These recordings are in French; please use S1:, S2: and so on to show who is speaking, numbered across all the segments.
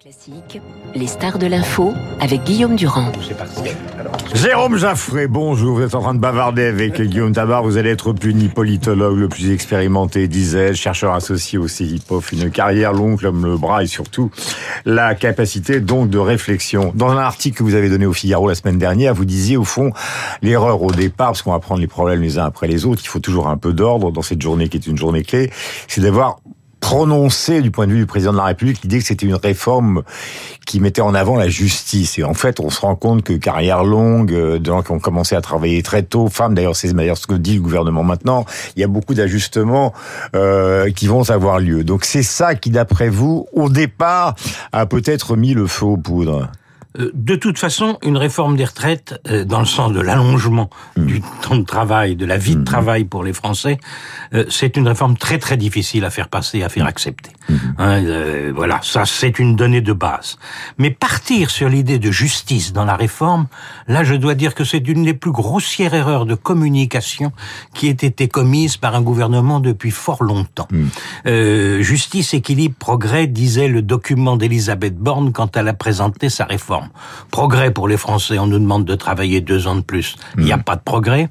S1: Classique, les stars de l'info avec Guillaume Durand.
S2: Jérôme Jaffré, bonjour. Vous êtes en train de bavarder avec Guillaume Tabar. Vous allez être puni politologue le plus expérimenté, disait chercheur associé au CIPOF. Une carrière longue comme le bras et surtout la capacité donc de réflexion. Dans un article que vous avez donné au Figaro la semaine dernière, vous disiez au fond l'erreur au départ, parce qu'on va prendre les problèmes les uns après les autres, il faut toujours un peu d'ordre dans cette journée qui est une journée clé, c'est d'avoir prononcé du point de vue du président de la République l'idée que c'était une réforme qui mettait en avant la justice. Et en fait, on se rend compte que carrière longue, euh, de gens qui ont commencé à travailler très tôt, femmes d'ailleurs, c'est d'ailleurs ce que dit le gouvernement maintenant, il y a beaucoup d'ajustements euh, qui vont avoir lieu. Donc c'est ça qui, d'après vous, au départ, a peut-être mis le feu aux poudres.
S3: Euh, de toute façon, une réforme des retraites, euh, dans le sens de l'allongement mmh. du temps de travail, de la vie de mmh. travail pour les Français, euh, c'est une réforme très très difficile à faire passer, à faire accepter. Mmh. Hein, voilà, ça c'est une donnée de base. Mais partir sur l'idée de justice dans la réforme, là je dois dire que c'est une des plus grossières erreurs de communication qui ait été commise par un gouvernement depuis fort longtemps. justice, équilibre, progrès, disait le document d'Elisabeth Borne quand elle a présenté sa réforme. Progrès pour les Français, on nous demande de travailler deux ans de plus. Il n'y a mmh. pas de progrès.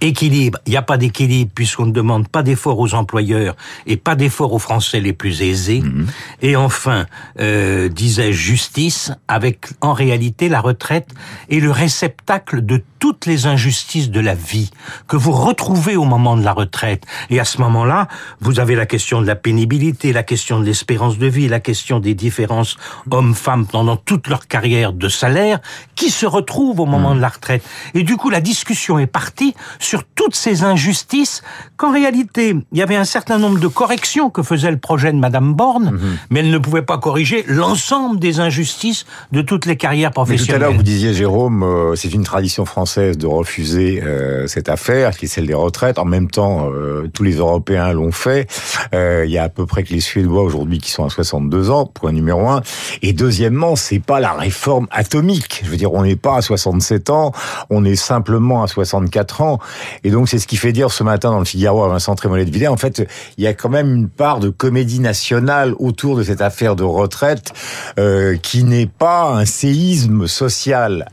S3: Équilibre, il n'y a pas d'équilibre puisqu'on ne demande pas d'efforts aux employeurs et pas d'efforts aux Français les plus aisés. Mmh. Et enfin, euh, disais justice, avec en réalité la retraite et le réceptacle de toutes les injustices de la vie que vous retrouvez au moment de la retraite. Et à ce moment-là, vous avez la question de la pénibilité, la question de l'espérance de vie, la question des différences hommes-femmes pendant toute leur carrière de salaire qui se retrouvent au moment hmm. de la retraite. Et du coup, la discussion est partie sur toutes ces injustices qu'en réalité, il y avait un certain nombre de corrections que faisait le projet de Madame Borne, hmm. mais elle ne pouvait pas corriger l'ensemble des injustices de toutes les carrières professionnelles.
S2: tout à l'heure, vous disiez, Jérôme, euh, c'est une tradition française de refuser euh, cette affaire, qui est celle des retraites. En même temps, euh, tous les Européens l'ont fait. il y a à peu près que les Suédois aujourd'hui qui sont à 62 ans, point numéro un. Et deuxièmement, c'est pas la réforme atomique. Je veux dire, on n'est pas à 67 ans, on est simplement à 64 ans. Et donc, c'est ce qui fait dire ce matin dans le Figaro à Vincent Trémollet de Villers, en fait, il y a quand même une part de comédie nationale autour de cette affaire de retraite euh, qui n'est pas un séisme social.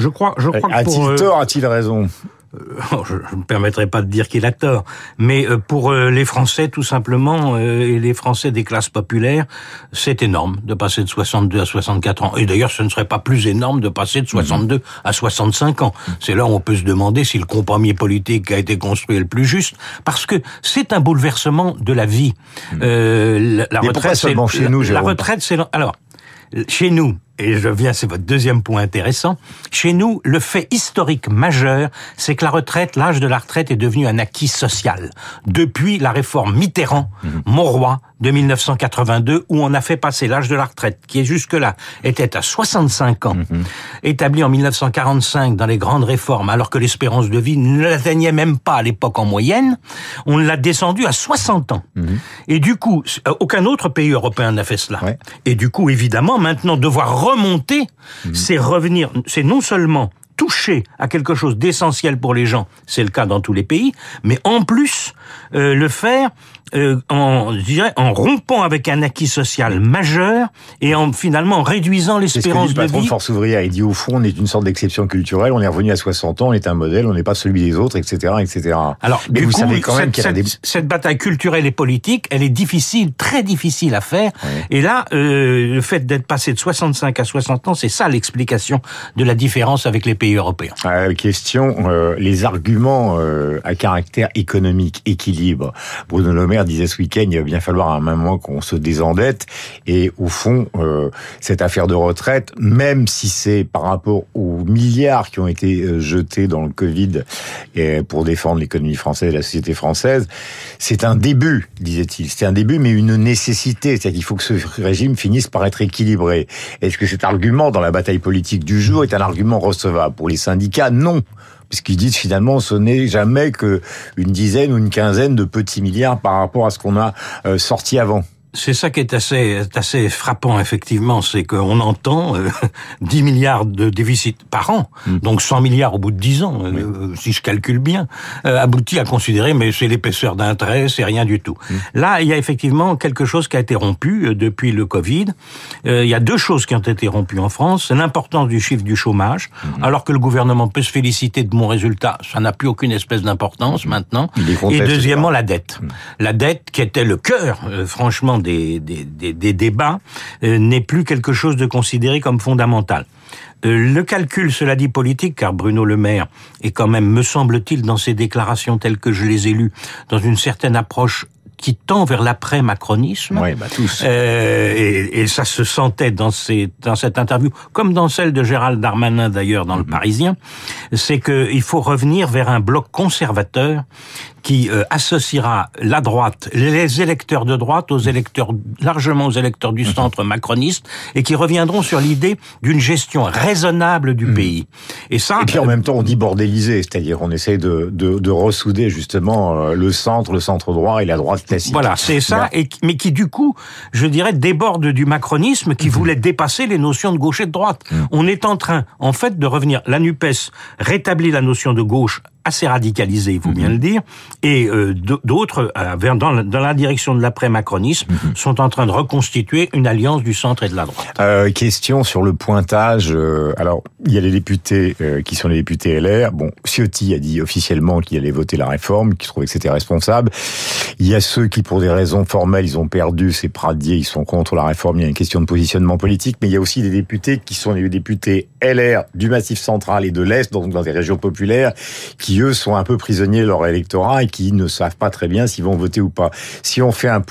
S3: Je crois, je crois
S2: A-t-il
S3: euh,
S2: tort, a-t-il raison?
S3: Euh, je ne me permettrai pas de dire qu'il a tort, mais euh, pour euh, les Français tout simplement et les Français des classes populaires, c'est énorme de passer de 62 à 64 ans. Et d'ailleurs, ce ne serait pas plus énorme de passer de 62 mhm. à 65 ans. C'est là où on peut se demander si le compromis politique a été construit le plus juste, parce que c'est un bouleversement de la vie.
S2: Mhm. Euh, la, retraite, c'est chez nous.
S3: La retraite, c'est alors chez nous, et je viens, c'est votre deuxième point intéressant, chez nous, le fait historique majeur, c'est que la retraite, l'âge de la retraite est devenu un acquis social. Depuis la réforme Mitterrand, mhm. Monroy, de 1982, où on a fait passer l'âge de la retraite, qui est jusque-là, était à 65 ans, mhm. établi en 1945 dans les grandes réformes, alors que l'espérance de vie ne l'atteignait même pas à l'époque en moyenne, on l'a descendu à 60 ans. Mhm. Et du coup, aucun autre pays européen n'a fait cela. Et du coup, évidemment, maintenant, devoir remonter, c'est revenir, c'est non seulement toucher à quelque chose d'essentiel pour les gens, c'est le cas dans tous les pays, mais en plus euh, le faire euh, en, je dirais, en rompant avec un acquis social majeur et en finalement réduisant l'espérance de vie.
S2: Force ouvrière, il dit au fond, on est une sorte d'exception culturelle, on est revenu à 60 ans, on est un modèle, on n'est pas celui des autres, etc., etc.
S3: Alors, mais vous savez quand même qu'il y a des... cette bataille culturelle et politique, elle est difficile, très difficile à faire. Et là, euh, le fait d'être passé de 65 à 60 ans, c'est ça l'explication de la différence avec les pays européens.
S2: Euh, question, euh, les arguments à caractère économique, équilibre. Bruno Le Maire disait ce week-end, il va bien falloir à un moment qu'on se désendette. Et au fond, euh, cette affaire de retraite, même si c'est par rapport aux milliards qui ont été euh, jetés dans le Covid et pour défendre l'économie française et la société française, c'est un début, disait-il. C'est un début, mais une nécessité. C'est-à-dire qu'il faut que ce régime finisse par être équilibré. Est-ce que cet argument dans la bataille politique du jour est un argument recevable? Pour les syndicats, non puisqu'ils disent finalement ce n'est jamais que une dizaine ou une quinzaine de petits milliards par rapport à ce qu'on a euh, sorti avant.
S3: C'est ça qui est assez, assez frappant, effectivement, c'est qu'on entend euh, 10 milliards de déficit par an,
S2: Mm.
S3: donc 100 milliards au bout de 10 ans, euh, si je calcule bien, euh, aboutit à considérer, mais c'est l'épaisseur d'un trait, c'est rien du tout.
S2: Mm.
S3: Là, il y a effectivement quelque chose qui a été rompu euh, depuis le Covid. Euh, il y a deux choses qui ont été rompues en France, c'est l'importance du chiffre du chômage,
S2: Mm-hmm.
S3: alors que le gouvernement peut se féliciter de mon résultat, ça n'a plus aucune espèce d'importance maintenant. Et deuxièmement, la dette. La dette, qui était le cœur, euh, franchement, des, des, des, des débats, euh, n'est plus quelque chose de considéré comme fondamental. Euh, le calcul, cela dit politique, car Bruno Le Maire est quand même, me semble-t-il, dans ses déclarations telles que je les ai lues, dans une certaine approche qui tend vers l'après-macronisme.
S2: Oui, bah tous.
S3: Euh, et, et ça se sentait dans, ces, dans cette interview, comme dans celle de Gérald Darmanin d'ailleurs dans le Parisien, c'est qu'il faut revenir vers un bloc conservateur qui euh, associera la droite, les électeurs de droite aux électeurs, largement aux électeurs du centre macroniste, et qui reviendront sur l'idée d'une gestion raisonnable du pays. Et ça,
S2: Et puis en même temps, on dit bordéliser, c'est-à-dire on essaie de, de, de ressouder justement euh, le centre, le centre droit et la droite classique.
S3: Voilà, c'est ça, et, mais qui du coup, je dirais, déborde du macronisme qui voulait dépasser les notions de gauche et de droite. On est en train, en fait, de revenir. La NUPES rétablit la notion de gauche assez radicalisée, il faut bien le dire, et euh, d'autres, euh, dans, la- dans la direction de l'après-macronisme, sont en train de reconstituer une alliance du centre et de la droite.
S2: Euh, question sur le pointage. euh, alors, il y a les députés qui sont les députés LR. Bon, Ciotti a dit officiellement qu'il allait voter la réforme, qu'il trouvait que c'était responsable. Il y a ceux qui, pour des raisons formelles, ils ont perdu. C'est Pradier, ils sont contre la réforme. Il y a une question de positionnement politique. Mais il y a aussi des députés qui sont les députés LR du Massif central et de l'Est, donc dans des régions populaires, qui eux sont un peu prisonniers de leur électorat et qui ne savent pas très bien s'ils vont voter ou pas. Si on fait un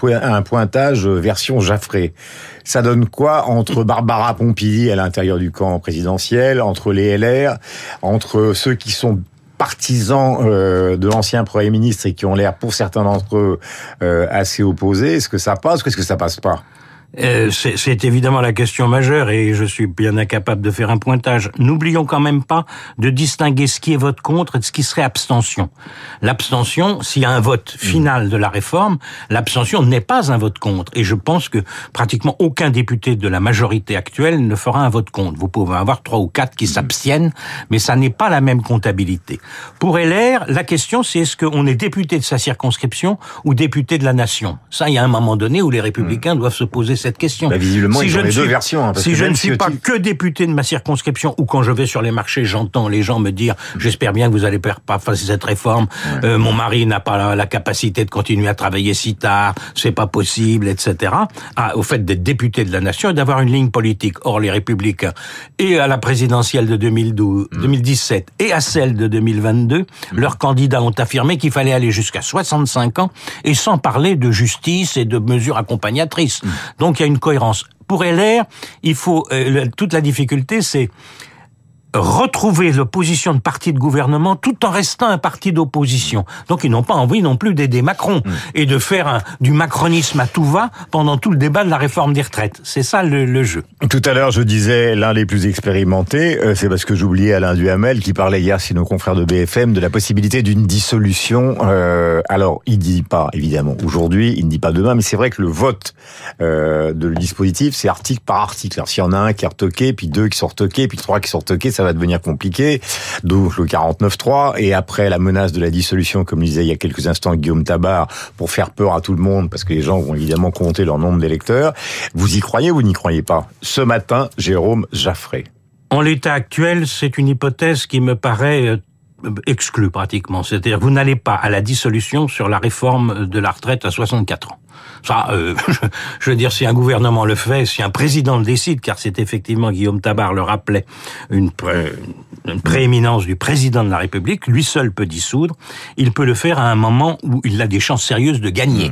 S2: pointage euh, version Jaffré, ça donne quoi entre Barbara Pompili à l'intérieur du camp présidentiel, entre les LR, entre ceux qui sont partisans euh, de l'ancien Premier ministre et qui ont l'air, pour certains d'entre eux, euh, assez opposés. Est-ce que ça passe ou est-ce que ça passe pas?
S3: Euh, c'est évidemment la question majeure et je suis bien incapable de faire un pointage. N'oublions quand même pas de distinguer ce qui est vote contre et de ce qui serait abstention. L'abstention, s'il y a un vote final de la réforme, l'abstention n'est pas un vote contre. Et je pense que pratiquement aucun député de la majorité actuelle ne fera un vote contre. Vous pouvez avoir trois ou quatre qui s'abstiennent, mais ça n'est pas la même comptabilité. Pour LR, la question c'est est-ce qu'on est député de sa circonscription ou député de la nation? Ça, il y a un moment donné où les républicains doivent se poser cette question.
S2: Bah, visiblement,
S3: je ne
S2: les deux
S3: suis-
S2: versions, hein, parce
S3: si
S2: que
S3: je ne suis pas que député de ma circonscription ou quand je vais sur les marchés, j'entends les gens me dire j'espère bien que vous allez faire- pas faire cette réforme. Euh, mon mari n'a pas la, la capacité de continuer à travailler si tard, c'est pas possible, etc. Ah, au fait d'être député de la nation et d'avoir une ligne politique. Or, les républicains et à la présidentielle de 2012,
S2: Mm.
S3: 2017 et à celle de 2022, leurs candidats ont affirmé qu'il fallait aller jusqu'à 65 ans et sans parler de justice et de mesures accompagnatrices.
S2: Mm.
S3: Donc il y a une cohérence. Pour LR, il faut euh, toute la difficulté, c'est retrouver l'opposition de parti de gouvernement tout en restant un parti d'opposition. Donc ils n'ont pas envie non plus d'aider Macron et de faire un- du macronisme à tout va pendant tout le débat de la réforme des retraites. C'est ça le, le jeu.
S2: Tout à l'heure, je disais l'un des plus expérimentés, euh, c'est parce que j'oubliais Alain Duhamel qui parlait hier chez nos confrères de BFM de la possibilité d'une dissolution. Euh, alors, il dit pas, évidemment, aujourd'hui, il ne dit pas demain, mais c'est vrai que le vote euh, de le dispositif, c'est article par article. Alors, s'il y en a un qui est retoqué, puis deux qui sont retoqués, puis trois qui sont retoqués, ça va devenir compliqué. Donc, le 49-3, et après la menace de la dissolution, comme disait il y a quelques instants Guillaume Tabar, pour faire peur à tout le monde, parce que les gens vont évidemment compter leur nombre d'électeurs. Vous y croyez ou vous n'y croyez pas? Ce matin, Jérôme Jaffré.
S3: En l'état actuel, c'est une hypothèse qui me paraît euh, exclue pratiquement. C'est-à-dire, vous n'allez pas à la dissolution sur la réforme de la retraite à 64 ans. Ça, euh, je veux dire, si un gouvernement le fait, si un président le décide, car c'est effectivement, Guillaume Tabar le rappelait, une, pré- une prééminence du président de la République, lui seul peut dissoudre, il peut le faire à un moment où il a des chances sérieuses de gagner.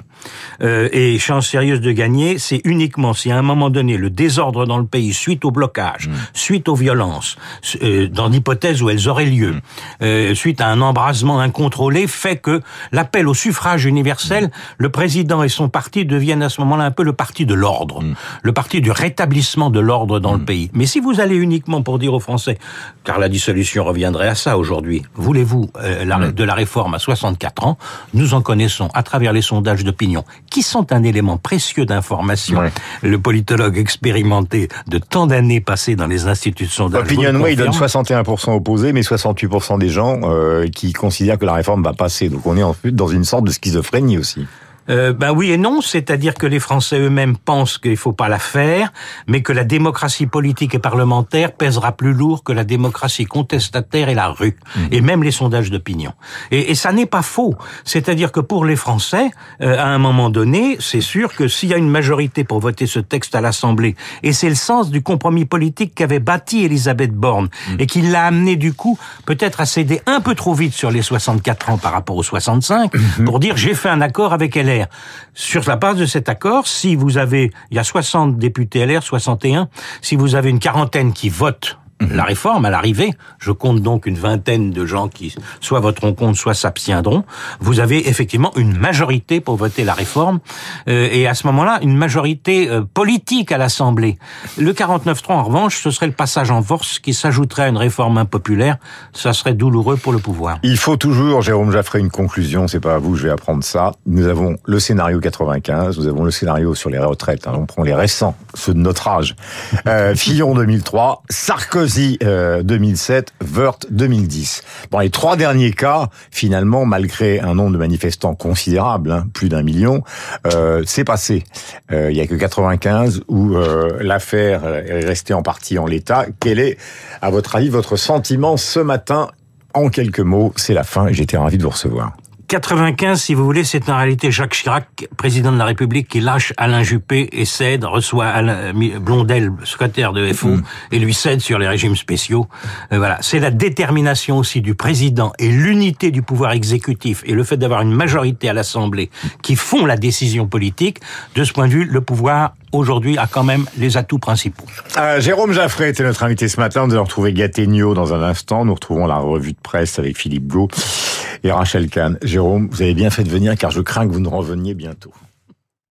S3: Euh, et chances sérieuses de gagner, c'est uniquement si à un moment donné, le désordre dans le pays, suite au blocage, suite aux violences, euh, dans l'hypothèse où elles auraient lieu, euh, suite à un embrasement incontrôlé, fait que l'appel au suffrage universel, le président et son parti devienne à ce moment-là un peu le parti de l'ordre, le parti du rétablissement de l'ordre dans le pays. Mais si vous allez uniquement pour dire aux Français, car la dissolution reviendrait à ça aujourd'hui, voulez-vous euh, la- de la réforme à 64 ans Nous en connaissons à travers les sondages d'opinion, qui sont un élément précieux d'information.
S2: Ouais.
S3: Le politologue expérimenté de tant d'années passées dans les instituts de sondage.
S2: Opinionway, il donne
S3: confirme.
S2: 61% opposés, mais 68% des gens euh, qui considèrent que la réforme va passer. Donc on est ensuite dans une sorte de schizophrénie aussi.
S3: Euh, ben oui et non, c'est-à-dire que les Français eux-mêmes pensent qu'il faut pas la faire, mais que la démocratie politique et parlementaire pèsera plus lourd que la démocratie contestataire et la rue, et même les sondages d'opinion. Et, et ça n'est pas faux. C'est-à-dire que pour les Français, euh, à un moment donné, c'est sûr que s'il y a une majorité pour voter ce texte à l'Assemblée, et c'est le sens du compromis politique qu'avait bâti Elisabeth Borne, et qui l'a amené du coup peut-être à céder un peu trop vite sur les 64 ans par rapport aux 65, pour dire j'ai fait un accord avec Sur la base de cet accord, si vous avez, il y a 60 députés LR, 61, si vous avez une quarantaine qui votent la réforme à l'arrivée, je compte donc une vingtaine de gens qui soit voteront contre, soit s'abstiendront, vous avez effectivement une majorité pour voter la réforme, euh, et à ce moment-là, une majorité euh, politique à l'Assemblée. Le 49-3, en revanche, ce serait le passage en force qui s'ajouterait à une réforme impopulaire, ça serait douloureux pour le pouvoir.
S2: Il faut toujours, Jérôme Jaffray, une conclusion. C'est pas à vous, je vais apprendre ça. Nous avons le scénario 95, nous avons le scénario sur les retraites. hein. On prend les récents, ceux de notre âge. Euh, Fillon 2003, Sarkozy euh, 2007, Wörth 2010. Dans les trois derniers cas, finalement, malgré un nombre de manifestants considérable, hein, plus d'un million, euh, c'est passé. Euh, il y a que 95 où euh, l'affaire est restée en partie en l'état. Quel est, à votre avis, votre sentiment ce matin? En quelques mots, c'est la fin et j'étais ravi de vous recevoir.
S3: 95, si vous voulez, c'est en réalité Jacques Chirac, président de la République, qui lâche Alain Juppé et cède, reçoit Alain Blondel, secrétaire de FO, et lui cède sur les régimes spéciaux. Euh, voilà, c'est la détermination aussi du président et l'unité du pouvoir exécutif et le fait d'avoir une majorité à l'Assemblée qui font la décision politique. De ce point de vue, le pouvoir aujourd'hui a quand même les atouts principaux.
S2: Euh, Jérôme Jaffray était notre invité ce matin. Nous allons retrouver Gattegno dans un instant. Nous retrouvons la revue de presse avec Philippe Gau et Rachel Kahn. Jérôme, vous avez bien fait de venir car je crains que vous ne reveniez bientôt.